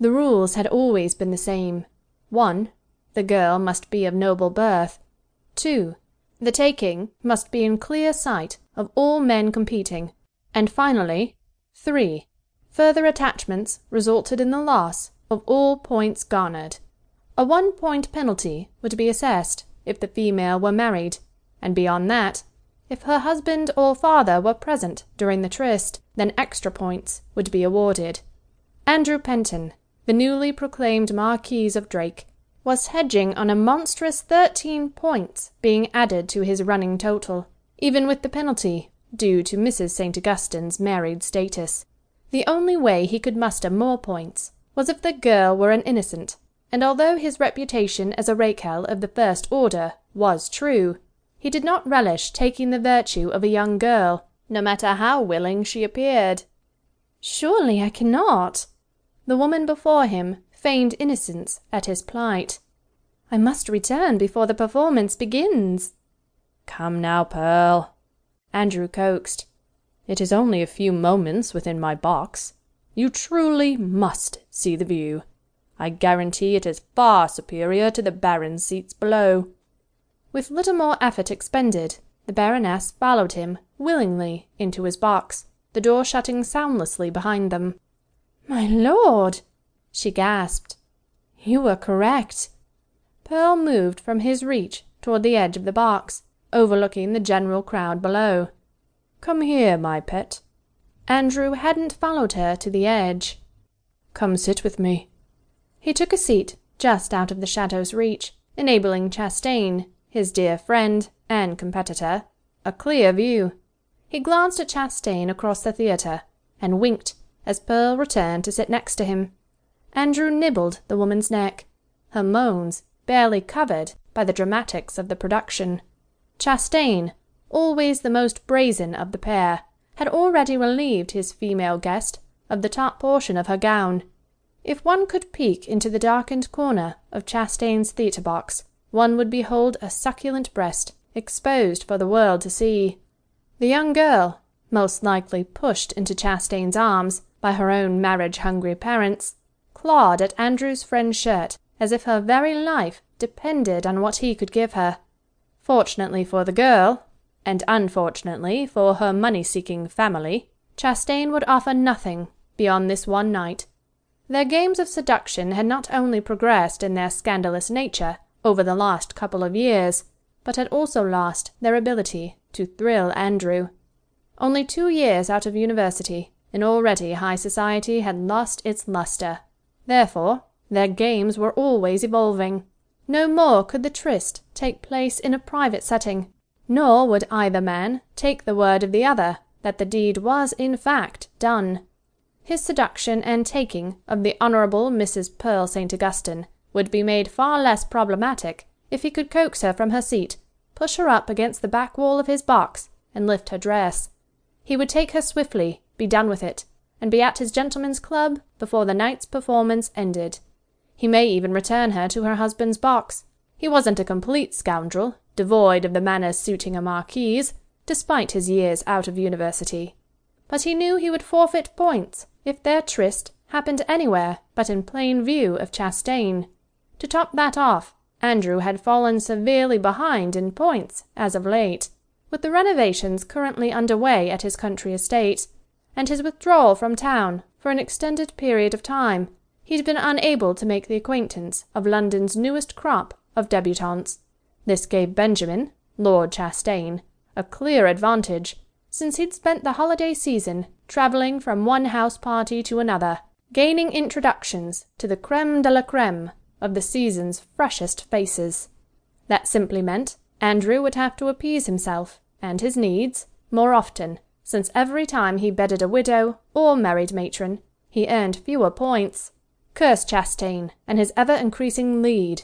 The rules had always been the same: (1) The girl must be of noble birth; (2) The taking must be in clear sight of all men competing; and finally (3) Further attachments resulted in the loss of all points garnered. A one point penalty would be assessed if the female were married; and beyond that, if her husband or father were present during the tryst, then extra points would be awarded. Andrew Penton, the newly proclaimed Marquis of Drake, was hedging on a monstrous thirteen points being added to his running total, even with the penalty due to Mrs. St. Augustine's married status. The only way he could muster more points was if the girl were an innocent, and although his reputation as a rake hell of the first order was true, he did not relish taking the virtue of a young girl, no matter how willing she appeared. "Surely I cannot!" The woman before him feigned innocence at his plight. "I must return before the performance begins." "Come now, Pearl," Andrew coaxed. "It is only a few moments within my box. You truly must see the view. I guarantee it is far superior to the barons' seats below." With little more effort expended the Baroness followed him willingly into his box, the door shutting soundlessly behind them. "My lord!" she gasped. "You were correct." Pearl moved from his reach toward the edge of the box, overlooking the general crowd below. "Come here, my pet." Andrew hadn't followed her to the edge. "Come sit with me." He took a seat just out of the shadow's reach, enabling Chastain, his dear friend and competitor, a clear view. He glanced at Chastain across the theater and winked as Pearl returned to sit next to him. Andrew nibbled the woman's neck, her moans barely covered by the dramatics of the production. Chastain, always the most brazen of the pair, had already relieved his female guest of the top portion of her gown. If one could peek into the darkened corner of Chastain's theater box one would behold a succulent breast exposed for the world to see. The young girl, most likely pushed into Chastain's arms by her own marriage hungry parents, clawed at Andrew's friend's shirt as if her very life depended on what he could give her. Fortunately for the girl, and unfortunately for her money seeking family, Chastain would offer nothing beyond this one night. Their games of seduction had not only progressed in their scandalous nature over the last couple of years, but had also lost their ability to thrill Andrew. Only two years out of university and already high society had lost its luster. Therefore, their games were always evolving. No more could the tryst take place in a private setting, nor would either man take the word of the other that the deed was in fact done. His seduction and taking of the Honorable Mrs. Pearl St. Augustine would be made far less problematic if he could coax her from her seat, push her up against the back wall of his box, and lift her dress. He would take her swiftly be done with it, and be at his gentleman's club before the night's performance ended. He may even return her to her husband's box. He wasn't a complete scoundrel, devoid of the manners suiting a marquise, despite his years out of university. But he knew he would forfeit points if their tryst happened anywhere but in plain view of Chastain. To top that off, Andrew had fallen severely behind in points as of late. With the renovations currently under way at his country estate, and his withdrawal from town for an extended period of time, he'd been unable to make the acquaintance of London's newest crop of debutantes. This gave Benjamin, Lord Chastain, a clear advantage, since he'd spent the holiday season travelling from one house party to another, gaining introductions to the creme de la creme of the season's freshest faces. That simply meant Andrew would have to appease himself and his needs more often, since every time he bedded a widow or married matron he earned fewer points. Curse Chastain and his ever increasing lead!